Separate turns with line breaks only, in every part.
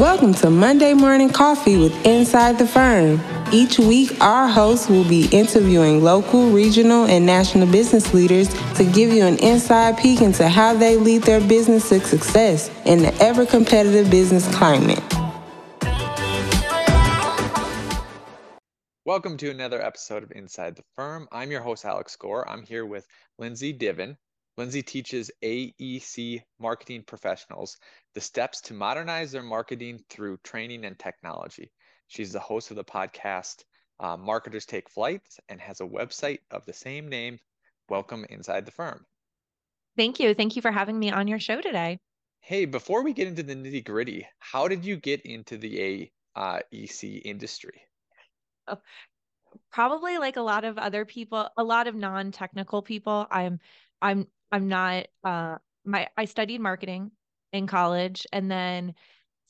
Welcome to Monday Morning Coffee with Inside the Firm. Each week, our hosts will be interviewing local, regional, and national business leaders to give you an inside peek into how they lead their business to success in the ever competitive business climate.
Welcome to another episode of Inside the Firm. I'm your host, Alex Gore. I'm here with Lindsay Diven. Lindsay teaches AEC marketing professionals the steps to modernize their marketing through training and technology. She's the host of the podcast uh, Marketers Take Flight and has a website of the same name. Welcome inside the firm.
Thank you. Thank you for having me on your show today.
Hey, before we get into the nitty gritty, how did you get into the AEC industry?
Oh, probably like a lot of other people, a lot of non-technical people. I'm, I'm, I'm not. Uh, my I studied marketing in college, and then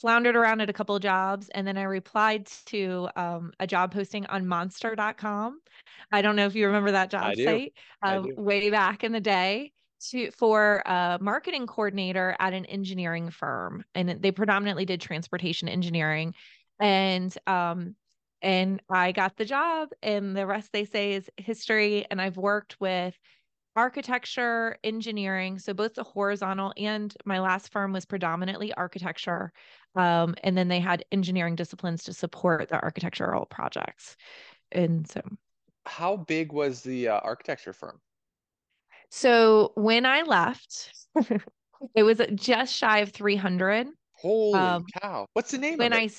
floundered around at a couple of jobs and then I replied to um, a job posting on monster.com. I don't know if you remember that job site uh, way back in the day to for a marketing coordinator at an engineering firm and they predominantly did transportation engineering and um and I got the job and the rest they say is history and I've worked with architecture, engineering. So both the horizontal and my last firm was predominantly architecture. Um, and then they had engineering disciplines to support the architectural projects. And so,
how big was the uh, architecture firm?
So when I left, it was just shy of 300.
Holy um, cow. What's the name
when
I,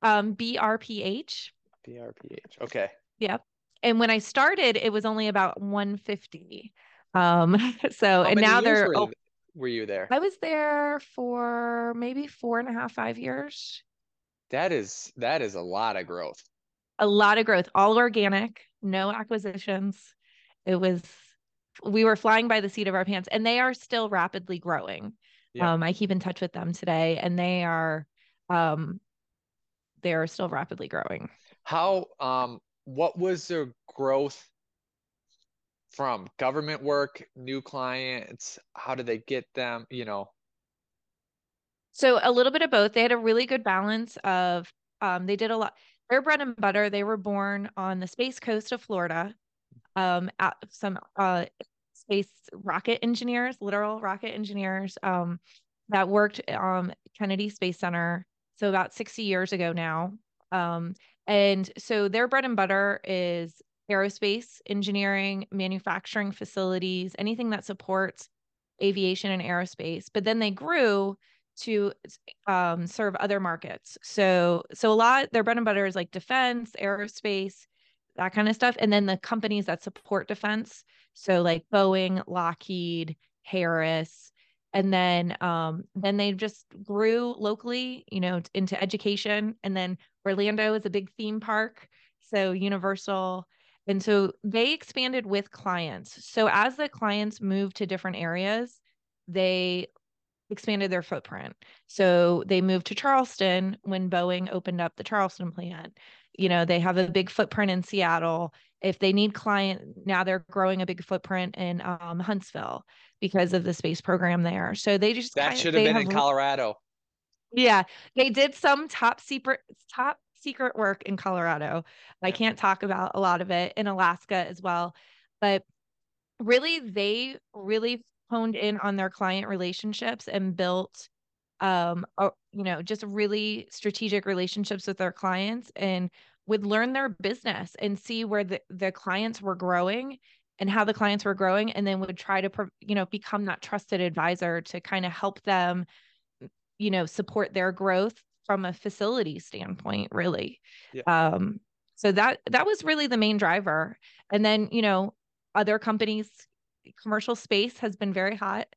um, BRPH.
BRPH. Okay.
Yep. And when I started, it was only about 150. Um, so,
How
and now they're,
were, oh, were you there?
I was there for maybe four and a half, five years.
That is, that is a lot of growth.
A lot of growth, all organic, no acquisitions. It was, we were flying by the seat of our pants and they are still rapidly growing. Yeah. Um, I keep in touch with them today and they are, um, they are still rapidly growing.
How, um, what was the growth from government work, new clients? How did they get them? You know,
so a little bit of both. They had a really good balance of um, they did a lot. Their bread and butter. They were born on the space coast of Florida. Um, some uh, space rocket engineers, literal rocket engineers, um, that worked um Kennedy Space Center. So about 60 years ago now. Um, and so their bread and butter is aerospace engineering, manufacturing facilities, anything that supports aviation and aerospace. But then they grew to um, serve other markets. So so a lot their bread and butter is like defense, aerospace, that kind of stuff, and then the companies that support defense. So like Boeing, Lockheed, Harris, and then um, then they just grew locally, you know, into education, and then Orlando is a big theme park, so Universal. And so they expanded with clients. So as the clients moved to different areas, they expanded their footprint. So they moved to Charleston when Boeing opened up the Charleston plant. You know, they have a big footprint in Seattle. If they need client, now they're growing a big footprint in um, Huntsville because of the space program there. So they just
that should have been have, in Colorado.
Yeah, they did some top secret top secret work in Colorado. I can't talk about a lot of it in Alaska as well, but really they really honed in on their client relationships and built um a, you know just really strategic relationships with their clients and would learn their business and see where the, the clients were growing and how the clients were growing and then would try to you know become that trusted advisor to kind of help them you know support their growth from a facility standpoint really. Yeah. um so that that was really the main driver. And then you know other companies commercial space has been very hot.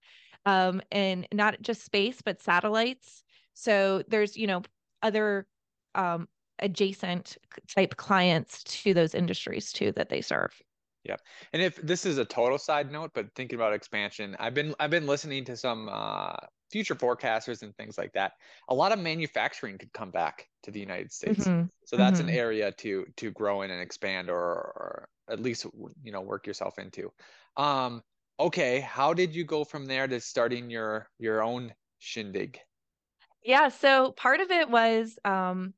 Um and not just space but satellites. So there's you know other um adjacent type clients to those industries too that they serve.
Yeah. And if this is a total side note, but thinking about expansion, I've been I've been listening to some uh, future forecasters and things like that. A lot of manufacturing could come back to the United States, mm-hmm. so that's mm-hmm. an area to to grow in and expand, or or at least you know work yourself into. Um, okay, how did you go from there to starting your your own shindig?
Yeah, so part of it was um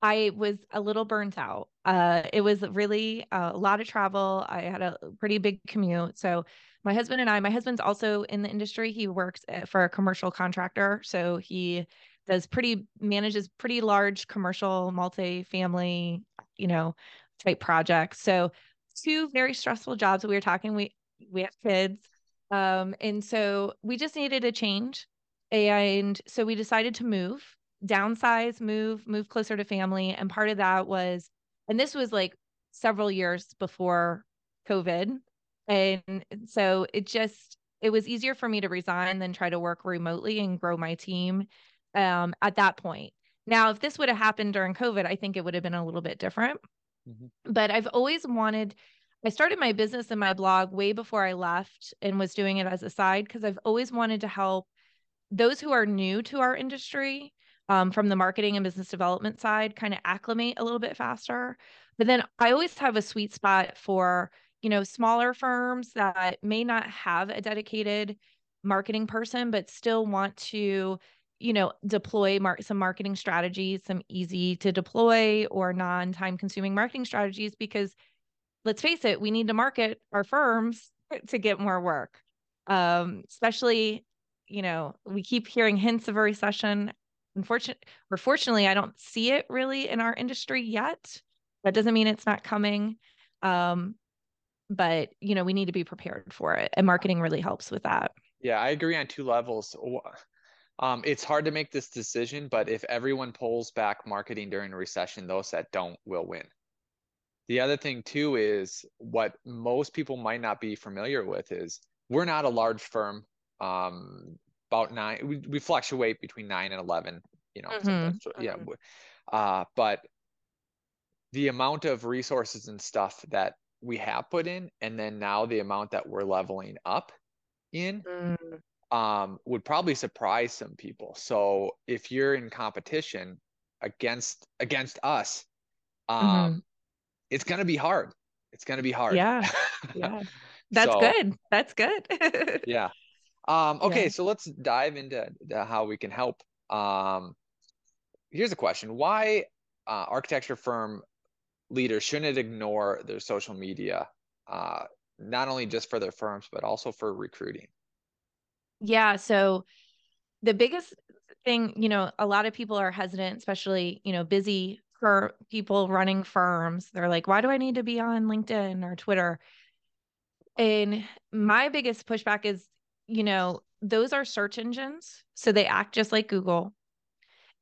I was a little burnt out. Uh, it was really uh, a lot of travel. I had a pretty big commute. So my husband and I, my husband's also in the industry. He works eh, for a commercial contractor. So he does pretty manages pretty large commercial multi-family, you know, type projects. So two very stressful jobs. We were talking. We we have kids, um, and so we just needed a change. And so we decided to move downsize, move, move closer to family. And part of that was, and this was like several years before COVID. And so it just, it was easier for me to resign than try to work remotely and grow my team um, at that point. Now, if this would have happened during COVID, I think it would have been a little bit different. Mm-hmm. But I've always wanted, I started my business and my blog way before I left and was doing it as a side because I've always wanted to help those who are new to our industry um, from the marketing and business development side kind of acclimate a little bit faster. But then I always have a sweet spot for, you know, smaller firms that may not have a dedicated marketing person, but still want to, you know, deploy mar- some marketing strategies, some easy to deploy or non time consuming marketing strategies, because let's face it, we need to market our firms to get more work. Um, especially, you know, we keep hearing hints of a recession. Unfortunately or fortunately i don't see it really in our industry yet. That doesn't mean it's not coming. Um, but you know we need to be prepared for it and marketing really helps with that
yeah i agree on two levels um, it's hard to make this decision but if everyone pulls back marketing during a recession those that don't will win the other thing too is what most people might not be familiar with is we're not a large firm um, about nine. We, we fluctuate between nine and 11, you know, mm-hmm. yeah. Mm-hmm. Uh, but the amount of resources and stuff that we have put in, and then now the amount that we're leveling up in, mm. um, would probably surprise some people. So if you're in competition against against us, um, mm-hmm. it's gonna be hard. It's gonna be hard.
Yeah. Yeah. That's so, good. That's good.
yeah. Um, okay, yeah. so let's dive into how we can help. Um, here's a question: Why uh, architecture firm leaders shouldn't ignore their social media, uh, not only just for their firms but also for recruiting?
Yeah. So the biggest thing, you know, a lot of people are hesitant, especially you know, busy for people running firms. They're like, "Why do I need to be on LinkedIn or Twitter?" And my biggest pushback is you know, those are search engines. So they act just like Google.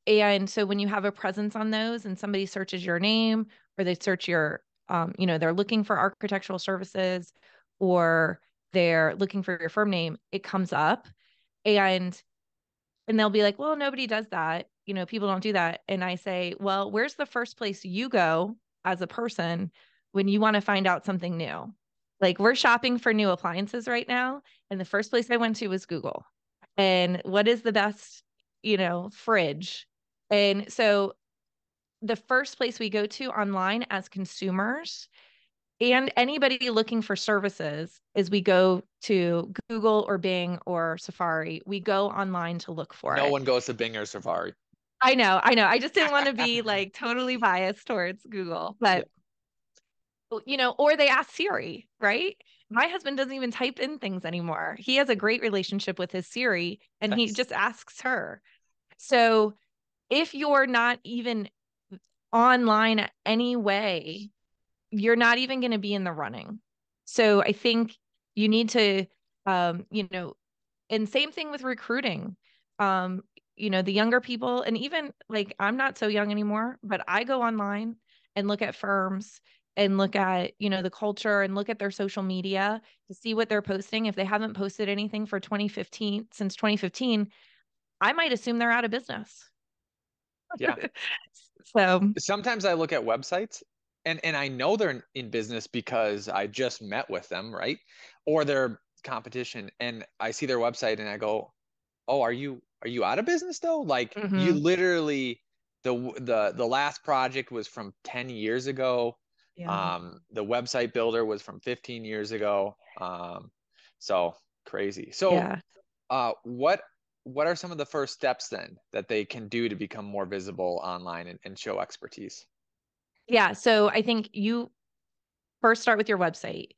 And so when you have a presence on those and somebody searches your name or they search your, um, you know, they're looking for architectural services or they're looking for your firm name, it comes up and and they'll be like, well, nobody does that. You know, people don't do that. And I say, well, where's the first place you go as a person when you want to find out something new? Like we're shopping for new appliances right now. And the first place I went to was Google. And what is the best, you know, fridge? And so the first place we go to online as consumers and anybody looking for services is we go to Google or Bing or Safari. We go online to look for
no
it.
No one goes to Bing or Safari.
I know, I know. I just didn't want to be like totally biased towards Google, but you know, or they ask Siri, right? My husband doesn't even type in things anymore. He has a great relationship with his Siri and he just asks her. So if you're not even online anyway, you're not even going to be in the running. So I think you need to, um, you know, and same thing with recruiting. Um, you know, the younger people, and even like I'm not so young anymore, but I go online and look at firms and look at you know the culture and look at their social media to see what they're posting if they haven't posted anything for 2015 since 2015 i might assume they're out of business
yeah
so
sometimes i look at websites and and i know they're in business because i just met with them right or their competition and i see their website and i go oh are you are you out of business though like mm-hmm. you literally the the the last project was from 10 years ago yeah. Um, the website builder was from 15 years ago. Um, so crazy. So, yeah. uh, what what are some of the first steps then that they can do to become more visible online and, and show expertise?
Yeah. So I think you first start with your website.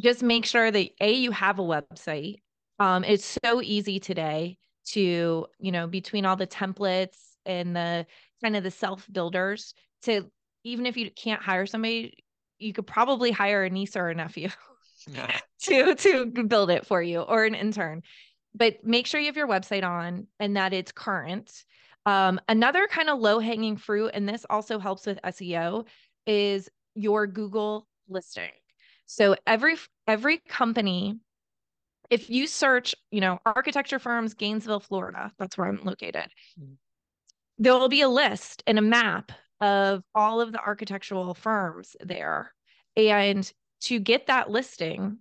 Just make sure that A, you have a website. Um, it's so easy today to, you know, between all the templates and the kind of the self builders to even if you can't hire somebody, you could probably hire a niece or a nephew to to build it for you or an intern. But make sure you have your website on and that it's current. Um, another kind of low hanging fruit, and this also helps with SEO, is your Google listing. So every every company, if you search, you know, architecture firms, Gainesville, Florida, that's where I'm located. Mm-hmm. There will be a list and a map of all of the architectural firms there. And to get that listing,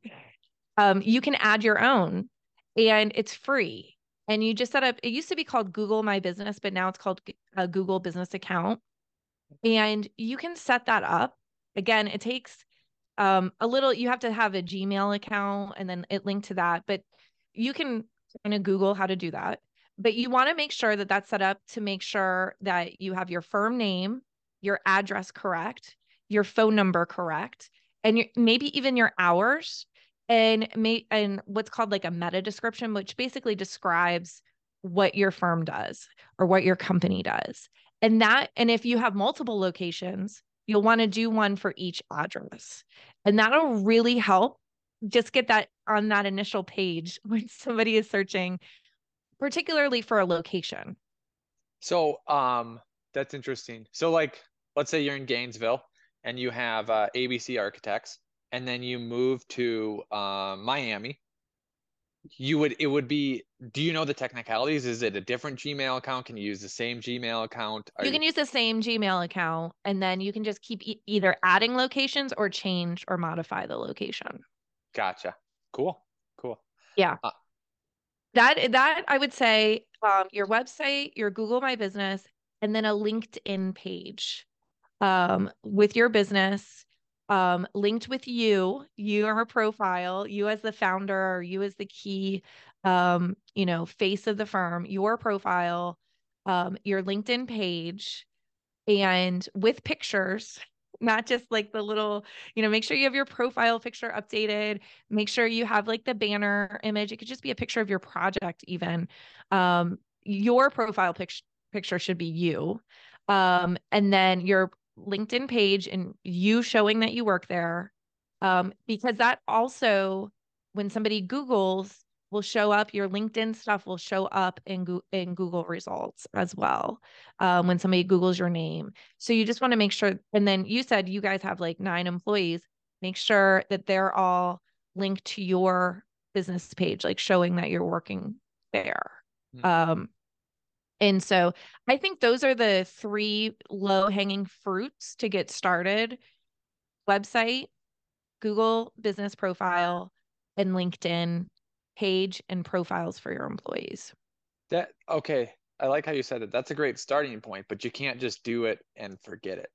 um, you can add your own and it's free. And you just set up, it used to be called Google My Business, but now it's called a Google Business Account. And you can set that up. Again, it takes um, a little, you have to have a Gmail account and then it linked to that, but you can kind of Google how to do that. But you want to make sure that that's set up to make sure that you have your firm name, your address correct, your phone number correct, and your, maybe even your hours and may and what's called like a meta description, which basically describes what your firm does or what your company does. And that, and if you have multiple locations, you'll want to do one for each address. And that'll really help just get that on that initial page when somebody is searching, particularly for a location.
So um that's interesting. So like let's say you're in Gainesville and you have uh, ABC Architects, and then you move to uh, Miami, you would it would be. Do you know the technicalities? Is it a different Gmail account? Can you use the same Gmail account?
Are you can you... use the same Gmail account, and then you can just keep e- either adding locations or change or modify the location.
Gotcha. Cool. Cool.
Yeah. Uh, that that I would say um, your website, your Google My Business, and then a LinkedIn page um, with your business, um, linked with you, your profile, you as the founder, or you as the key, um, you know, face of the firm, your profile, um, your LinkedIn page, and with pictures not just like the little, you know, make sure you have your profile picture updated. Make sure you have like the banner image. It could just be a picture of your project, even. Um, your profile picture picture should be you. Um, and then your LinkedIn page and you showing that you work there. Um, because that also, when somebody Googles, will show up. Your LinkedIn stuff will show up in, Go- in Google results as well um, when somebody Googles your name. So you just want to make sure. And then you said you guys have like nine employees. Make sure that they're all linked to your business page, like showing that you're working there. Mm-hmm. Um, and so I think those are the three low hanging fruits to get started website, Google business profile, and LinkedIn page and profiles for your employees.
That okay. I like how you said it. That's a great starting point, but you can't just do it and forget it.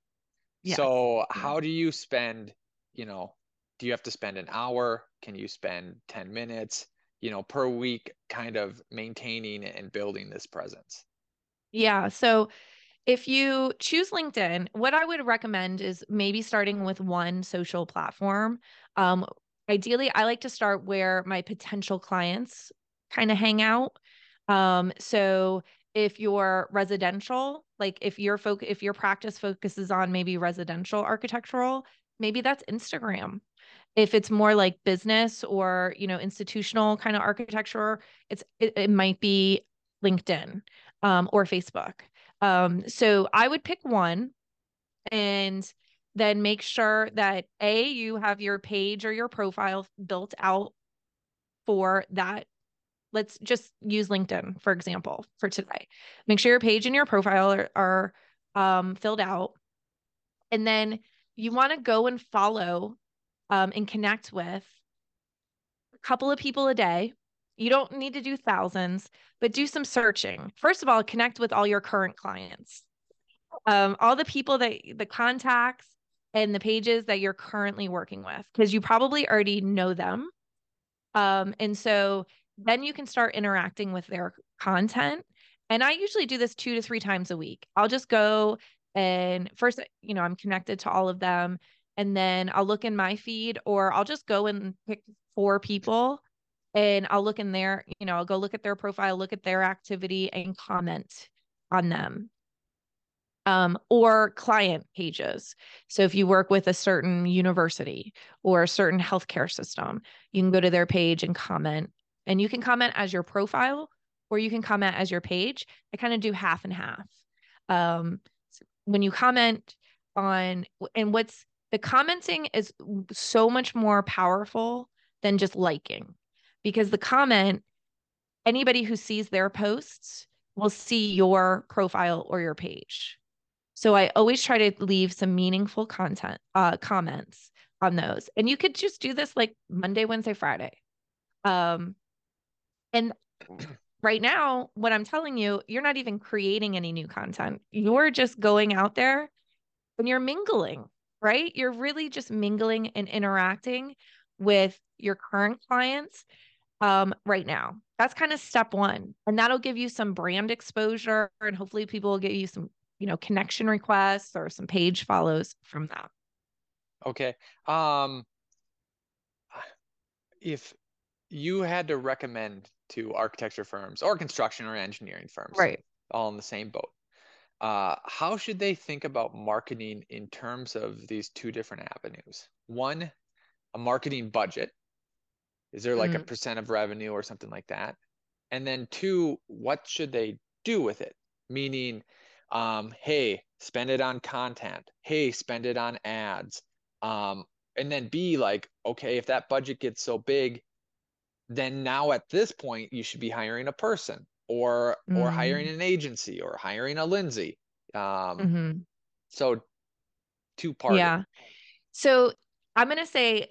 Yes. So, how do you spend, you know, do you have to spend an hour? Can you spend 10 minutes, you know, per week kind of maintaining and building this presence?
Yeah. So if you choose LinkedIn, what I would recommend is maybe starting with one social platform. Um, ideally, I like to start where my potential clients kind of hang out. Um, so if you're residential, like if your folk, if your practice focuses on maybe residential architectural, maybe that's Instagram. If it's more like business or you know institutional kind of architecture, it's it, it might be LinkedIn um, or Facebook. Um, so I would pick one and then make sure that A, you have your page or your profile built out for that. Let's just use LinkedIn, for example, for today. Make sure your page and your profile are, are um, filled out. And then you want to go and follow um, and connect with a couple of people a day you don't need to do thousands, but do some searching. First of all, connect with all your current clients, um, all the people that the contacts and the pages that you're currently working with, because you probably already know them. Um, and so then you can start interacting with their content. And I usually do this two to three times a week. I'll just go and first, you know, I'm connected to all of them. And then I'll look in my feed or I'll just go and pick four people and I'll look in there, you know, I'll go look at their profile, look at their activity and comment on them. Um, or client pages. So if you work with a certain university or a certain healthcare system, you can go to their page and comment. And you can comment as your profile or you can comment as your page. I kind of do half and half. Um, when you comment on, and what's the commenting is so much more powerful than just liking because the comment, anybody who sees their posts will see your profile or your page. So I always try to leave some meaningful content, uh, comments on those. And you could just do this like Monday, Wednesday, Friday. Um, and right now, what I'm telling you, you're not even creating any new content. You're just going out there and you're mingling, right? You're really just mingling and interacting with your current clients um, right now. That's kind of step one. And that'll give you some brand exposure and hopefully people will get you some, you know, connection requests or some page follows from that.
Okay. Um if you had to recommend to architecture firms or construction or engineering firms,
right,
all in the same boat, uh, how should they think about marketing in terms of these two different avenues? One, a marketing budget, is there like mm-hmm. a percent of revenue or something like that? And then two, what should they do with it? Meaning, um, hey, spend it on content. Hey, spend it on ads. Um, and then be like, okay, if that budget gets so big, then now at this point you should be hiring a person or mm-hmm. or hiring mm. an agency or hiring a Lindsay. Um, mm-hmm. So two part.
Yeah. So I'm gonna say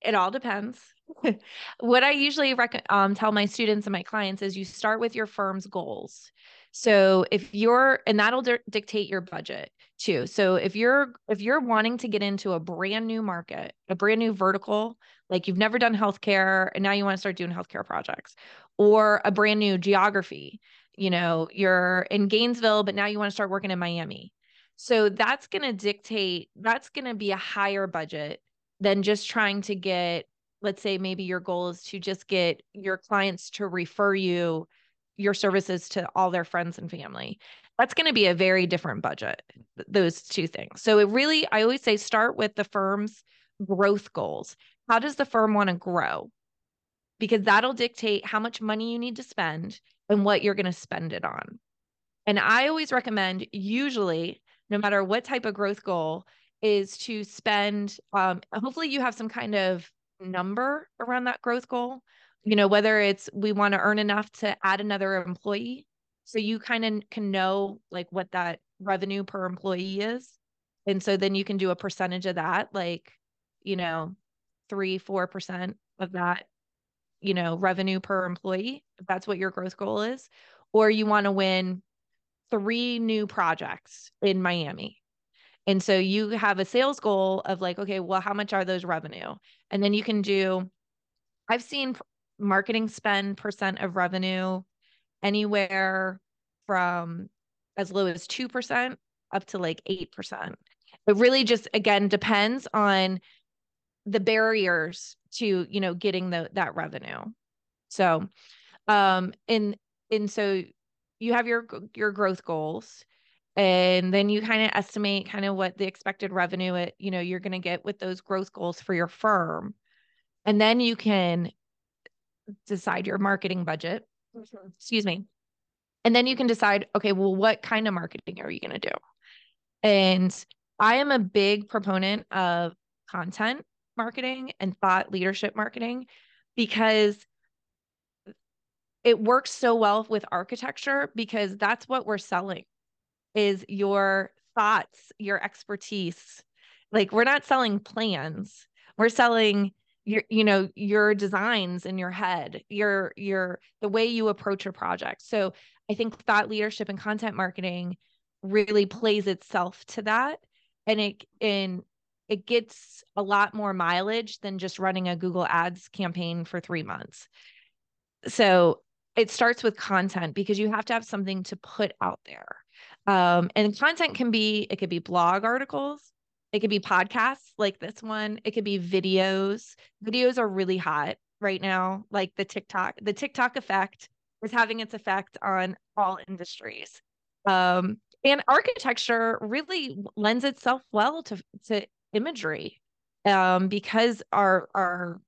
it all depends. what I usually rec- um, tell my students and my clients is you start with your firm's goals. So if you're, and that'll di- dictate your budget too. So if you're if you're wanting to get into a brand new market, a brand new vertical, like you've never done healthcare and now you want to start doing healthcare projects, or a brand new geography, you know, you're in Gainesville, but now you want to start working in Miami. So that's going to dictate. That's going to be a higher budget than just trying to get, let's say, maybe your goal is to just get your clients to refer you your services to all their friends and family. That's going to be a very different budget, those two things. So it really, I always say start with the firm's growth goals. How does the firm want to grow? Because that'll dictate how much money you need to spend and what you're going to spend it on. And I always recommend, usually, no matter what type of growth goal, is to spend um, hopefully you have some kind of number around that growth goal? You know whether it's we want to earn enough to add another employee? So you kind of can know like what that revenue per employee is. And so then you can do a percentage of that like you know three four percent of that you know revenue per employee if that's what your growth goal is. Or you want to win three new projects in miami and so you have a sales goal of like, okay, well, how much are those revenue? And then you can do, I've seen marketing spend percent of revenue anywhere from as low as 2% up to like 8%. It really just, again, depends on the barriers to, you know, getting the, that revenue. So, um, and, and so you have your, your growth goals and then you kind of estimate kind of what the expected revenue it, you know you're going to get with those growth goals for your firm and then you can decide your marketing budget. Mm-hmm. excuse me. And then you can decide okay well what kind of marketing are you going to do? And i am a big proponent of content marketing and thought leadership marketing because it works so well with architecture because that's what we're selling is your thoughts, your expertise. Like we're not selling plans. We're selling your you know your designs in your head, your your the way you approach a project. So I think thought leadership and content marketing really plays itself to that and it in it gets a lot more mileage than just running a Google Ads campaign for 3 months. so it starts with content because you have to have something to put out there. Um, and content can be, it could be blog articles, it could be podcasts like this one, it could be videos. Videos are really hot right now, like the TikTok, the TikTok effect is having its effect on all industries. Um, and architecture really lends itself well to, to imagery um, because our our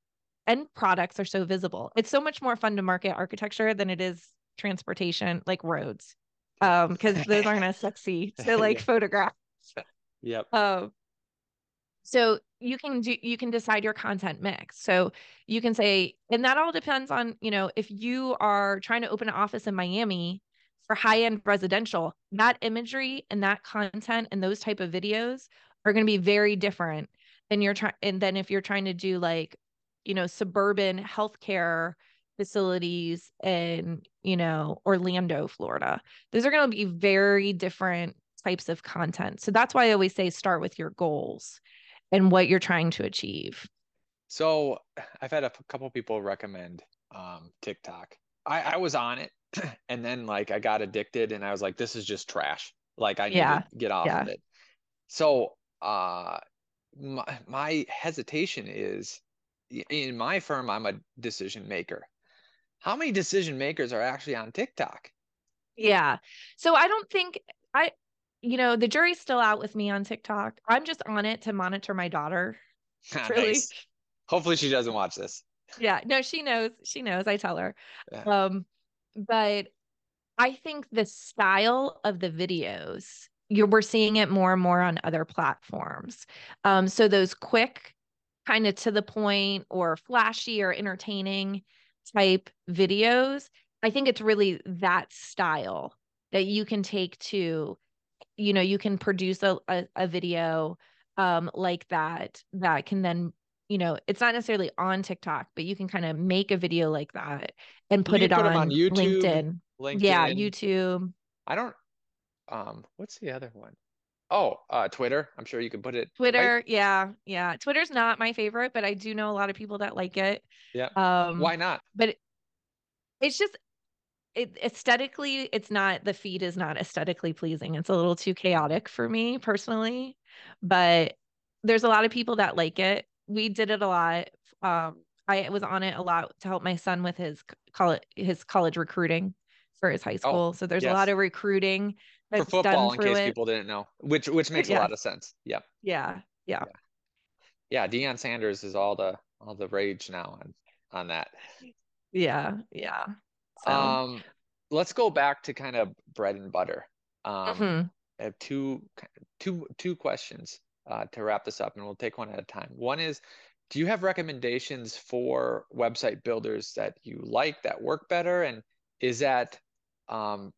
end products are so visible. It's so much more fun to market architecture than it is transportation, like roads, um, because those aren't as sexy to like photograph.
Yep.
Um, so you can do you can decide your content mix. So you can say, and that all depends on you know if you are trying to open an office in Miami for high end residential, that imagery and that content and those type of videos are going to be very different than you're trying and then if you're trying to do like you know suburban healthcare facilities in you know Orlando, Florida. Those are going to be very different types of content. So that's why I always say start with your goals and what you're trying to achieve.
So I've had a couple people recommend um, TikTok. I, I was on it and then like I got addicted and I was like, this is just trash. Like I need yeah. to get off yeah. of it. So uh my, my hesitation is in my firm, I'm a decision maker. How many decision makers are actually on TikTok?
Yeah. So I don't think I, you know, the jury's still out with me on TikTok. I'm just on it to monitor my daughter.
really. Nice. Hopefully she doesn't watch this.
Yeah. No, she knows. She knows. I tell her. Yeah. Um, but I think the style of the videos, you're we're seeing it more and more on other platforms. Um, so those quick kind of to the point or flashy or entertaining type videos, I think it's really that style that you can take to, you know, you can produce a, a, a video um, like that that can then you know, it's not necessarily on TikTok, but you can kind of make a video like that and put it
put
on,
on YouTube,
LinkedIn. LinkedIn. Yeah, YouTube.
I don't um what's the other one? Oh, uh, Twitter. I'm sure you can put it.
Twitter, right? yeah, yeah. Twitter's not my favorite, but I do know a lot of people that like it.
Yeah. Um, Why not?
But it, it's just it aesthetically, it's not the feed is not aesthetically pleasing. It's a little too chaotic for me personally, but there's a lot of people that like it. We did it a lot. Um, I was on it a lot to help my son with his college his college recruiting for his high oh, school. Oh, so there's yes. a lot of recruiting
for football in case it. people didn't know which which makes yeah. a lot of sense yeah
yeah yeah
yeah Deion Sanders is all the all the rage now on on that
yeah yeah
so. um let's go back to kind of bread and butter um mm-hmm. i have two two two questions uh, to wrap this up and we'll take one at a time one is do you have recommendations for website builders that you like that work better and is that um,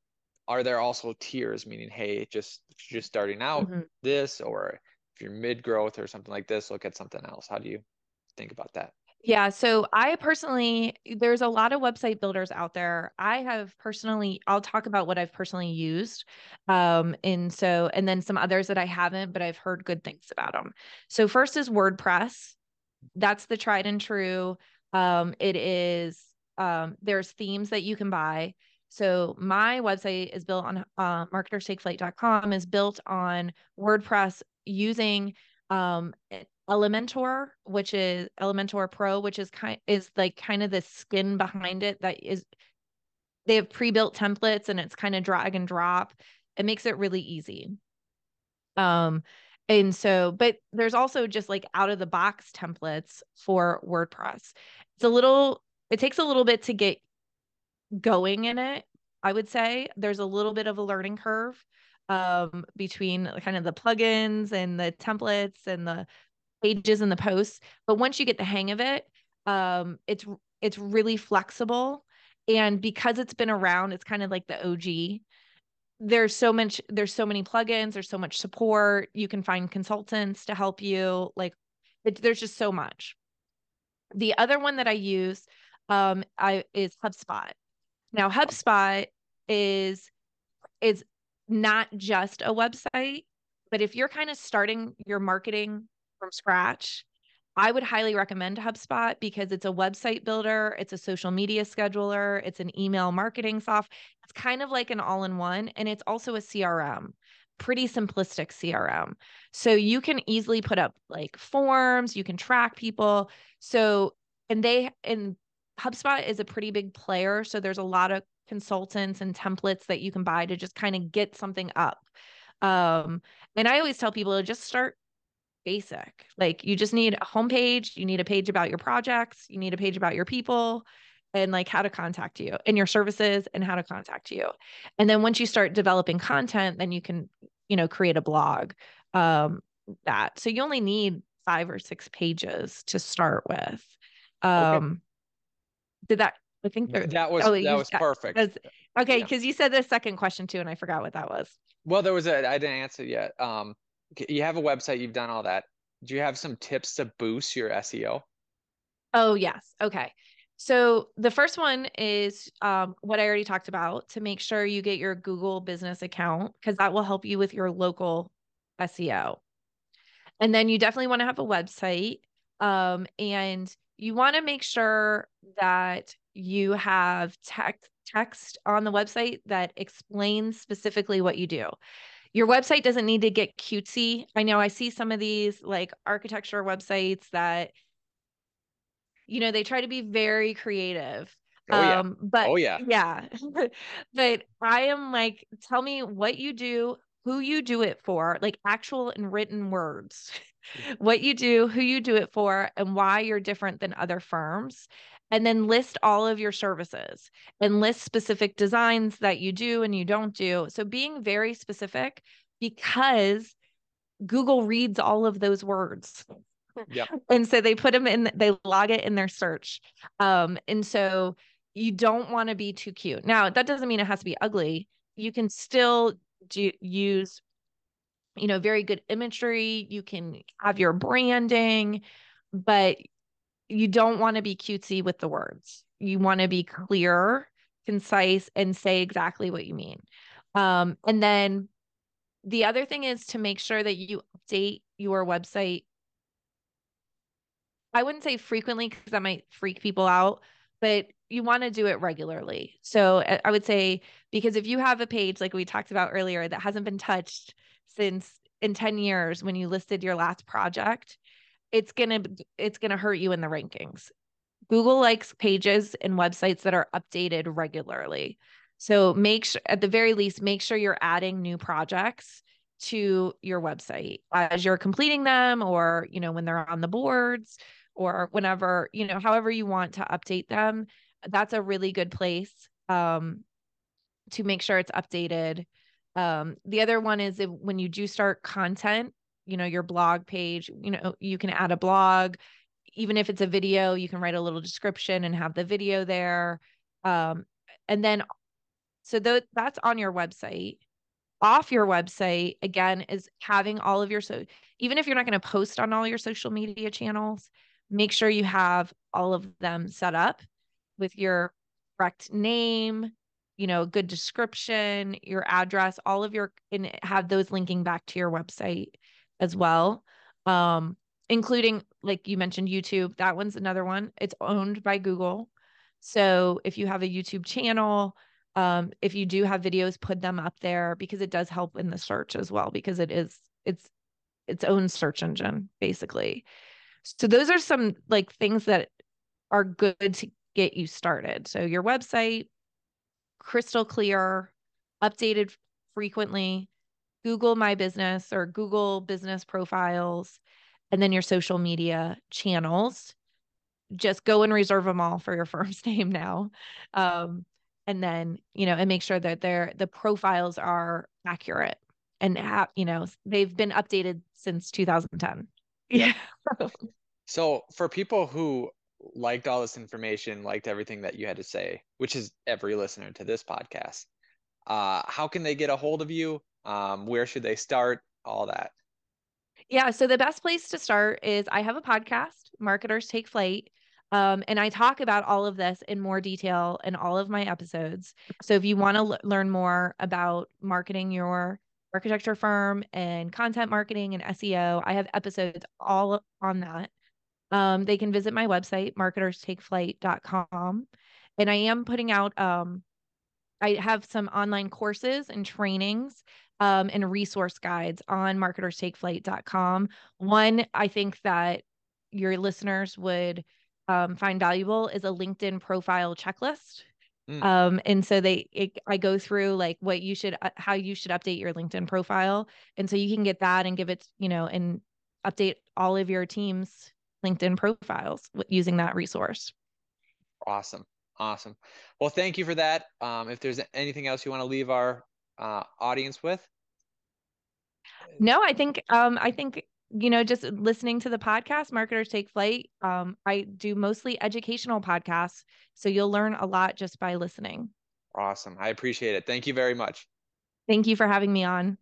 are there also tiers meaning hey just just starting out mm-hmm. this or if you're mid growth or something like this look at something else. How do you think about that?
Yeah so i personally there's a lot of website builders out there. I have personally i'll talk about what i've personally used um and so and then some others that i haven't but i've heard good things about them so first is wordpress. That's the tried and true. Um it is um there's themes that you can buy so my website is built on uh, marketerstakeflight.com is built on WordPress using um, Elementor, which is Elementor Pro, which is kind is like kind of the skin behind it that is they have pre-built templates and it's kind of drag and drop. It makes it really easy. Um and so but there's also just like out of the box templates for WordPress. It's a little it takes a little bit to get going in it, I would say there's a little bit of a learning curve um, between kind of the plugins and the templates and the pages and the posts. But once you get the hang of it, um, it's it's really flexible. And because it's been around, it's kind of like the OG. There's so much, there's so many plugins, there's so much support. You can find consultants to help you. Like it, there's just so much. The other one that I use um, I is HubSpot. Now HubSpot is is not just a website, but if you're kind of starting your marketing from scratch, I would highly recommend HubSpot because it's a website builder, it's a social media scheduler, it's an email marketing soft. It's kind of like an all in one, and it's also a CRM, pretty simplistic CRM. So you can easily put up like forms, you can track people. So, and they, and HubSpot is a pretty big player. So there's a lot of consultants and templates that you can buy to just kind of get something up. Um, and I always tell people to just start basic. Like you just need a homepage, you need a page about your projects, you need a page about your people and like how to contact you and your services and how to contact you. And then once you start developing content, then you can, you know, create a blog. Um that. So you only need 5 or 6 pages to start with. Um okay. Did that I think
there, that was oh, that was perfect.
okay, because yeah. you said the second question too, and I forgot what that was.
Well, there was a I didn't answer yet. Um, you have a website, you've done all that. Do you have some tips to boost your SEO?
Oh, yes. Okay. So the first one is um, what I already talked about to make sure you get your Google business account because that will help you with your local SEO. And then you definitely want to have a website. Um, and you want to make sure that you have text text on the website that explains specifically what you do your website doesn't need to get cutesy. I know I see some of these like architecture websites that, you know, they try to be very creative.
Oh, yeah. Um,
but
oh, yeah.
Yeah. but I am like, tell me what you do, who you do it for, like actual and written words, what you do, who you do it for, and why you're different than other firms and then list all of your services and list specific designs that you do and you don't do. So being very specific because Google reads all of those words.
Yeah.
And so they put them in, they log it in their search. Um, and so you don't want to be too cute. Now, that doesn't mean it has to be ugly. You can still do, use, you know, very good imagery. You can have your branding, but you don't want to be cutesy with the words. You want to be clear, concise, and say exactly what you mean. Um, and then the other thing is to make sure that you update your website. I wouldn't say frequently because that might freak people out, but you want to do it regularly. So I would say, because if you have a page like we talked about earlier that hasn't been touched since in 10 years when you listed your last project, it's going to it's going to hurt you in the rankings. Google likes pages and websites that are updated regularly. So make sure at the very least make sure you're adding new projects to your website as you're completing them or you know when they're on the boards or whenever, you know, however you want to update them. That's a really good place um, to make sure it's updated. Um, the other one is if, when you do start content, you know your blog page you know you can add a blog. Even if it's a video you can write a little description and have the video there. Um, and then so th- that's on your website. Off your website again is having all of your so even if you're not going to post on all your social media channels make sure you have all of them set up with your correct name you know good description your address all of your and have those linking back to your website as well. Um, including like you mentioned YouTube, that one's another one. It's owned by Google. So if you have a YouTube channel, um, if you do have videos, put them up there because it does help in the search as well because it is it's its own search engine basically. So those are some like things that are good to get you started. So your website, crystal clear, updated frequently, Google My Business or Google Business Profiles, and then your social media channels. Just go and reserve them all for your firm's name now. Um, and then, you know, and make sure that they're the profiles are accurate and have, you know, they've been updated since 2010. Yeah.
so for people who liked all this information, liked everything that you had to say, which is every listener to this podcast, uh, how can they get a hold of you? Um, where should they start? All that.
Yeah. So the best place to start is I have a podcast, Marketers Take Flight. Um, and I talk about all of this in more detail in all of my episodes. So if you want to l- learn more about marketing your architecture firm and content marketing and SEO, I have episodes all on that. Um, they can visit my website, marketerstakeflight.com. And I am putting out, um, I have some online courses and trainings um, and resource guides on marketerstakeflight.com. One, I think that your listeners would um, find valuable is a LinkedIn profile checklist. Mm. Um, and so they, it, I go through like what you should, uh, how you should update your LinkedIn profile. And so you can get that and give it, you know, and update all of your team's LinkedIn profiles using that resource.
Awesome. Awesome. Well, thank you for that. Um, if there's anything else you want to leave our uh, audience with?
No, I think um, I think you know just listening to the podcast marketers take flight um, i do mostly educational podcasts so you'll learn a lot just by listening
awesome i appreciate it thank you very much
thank you for having me on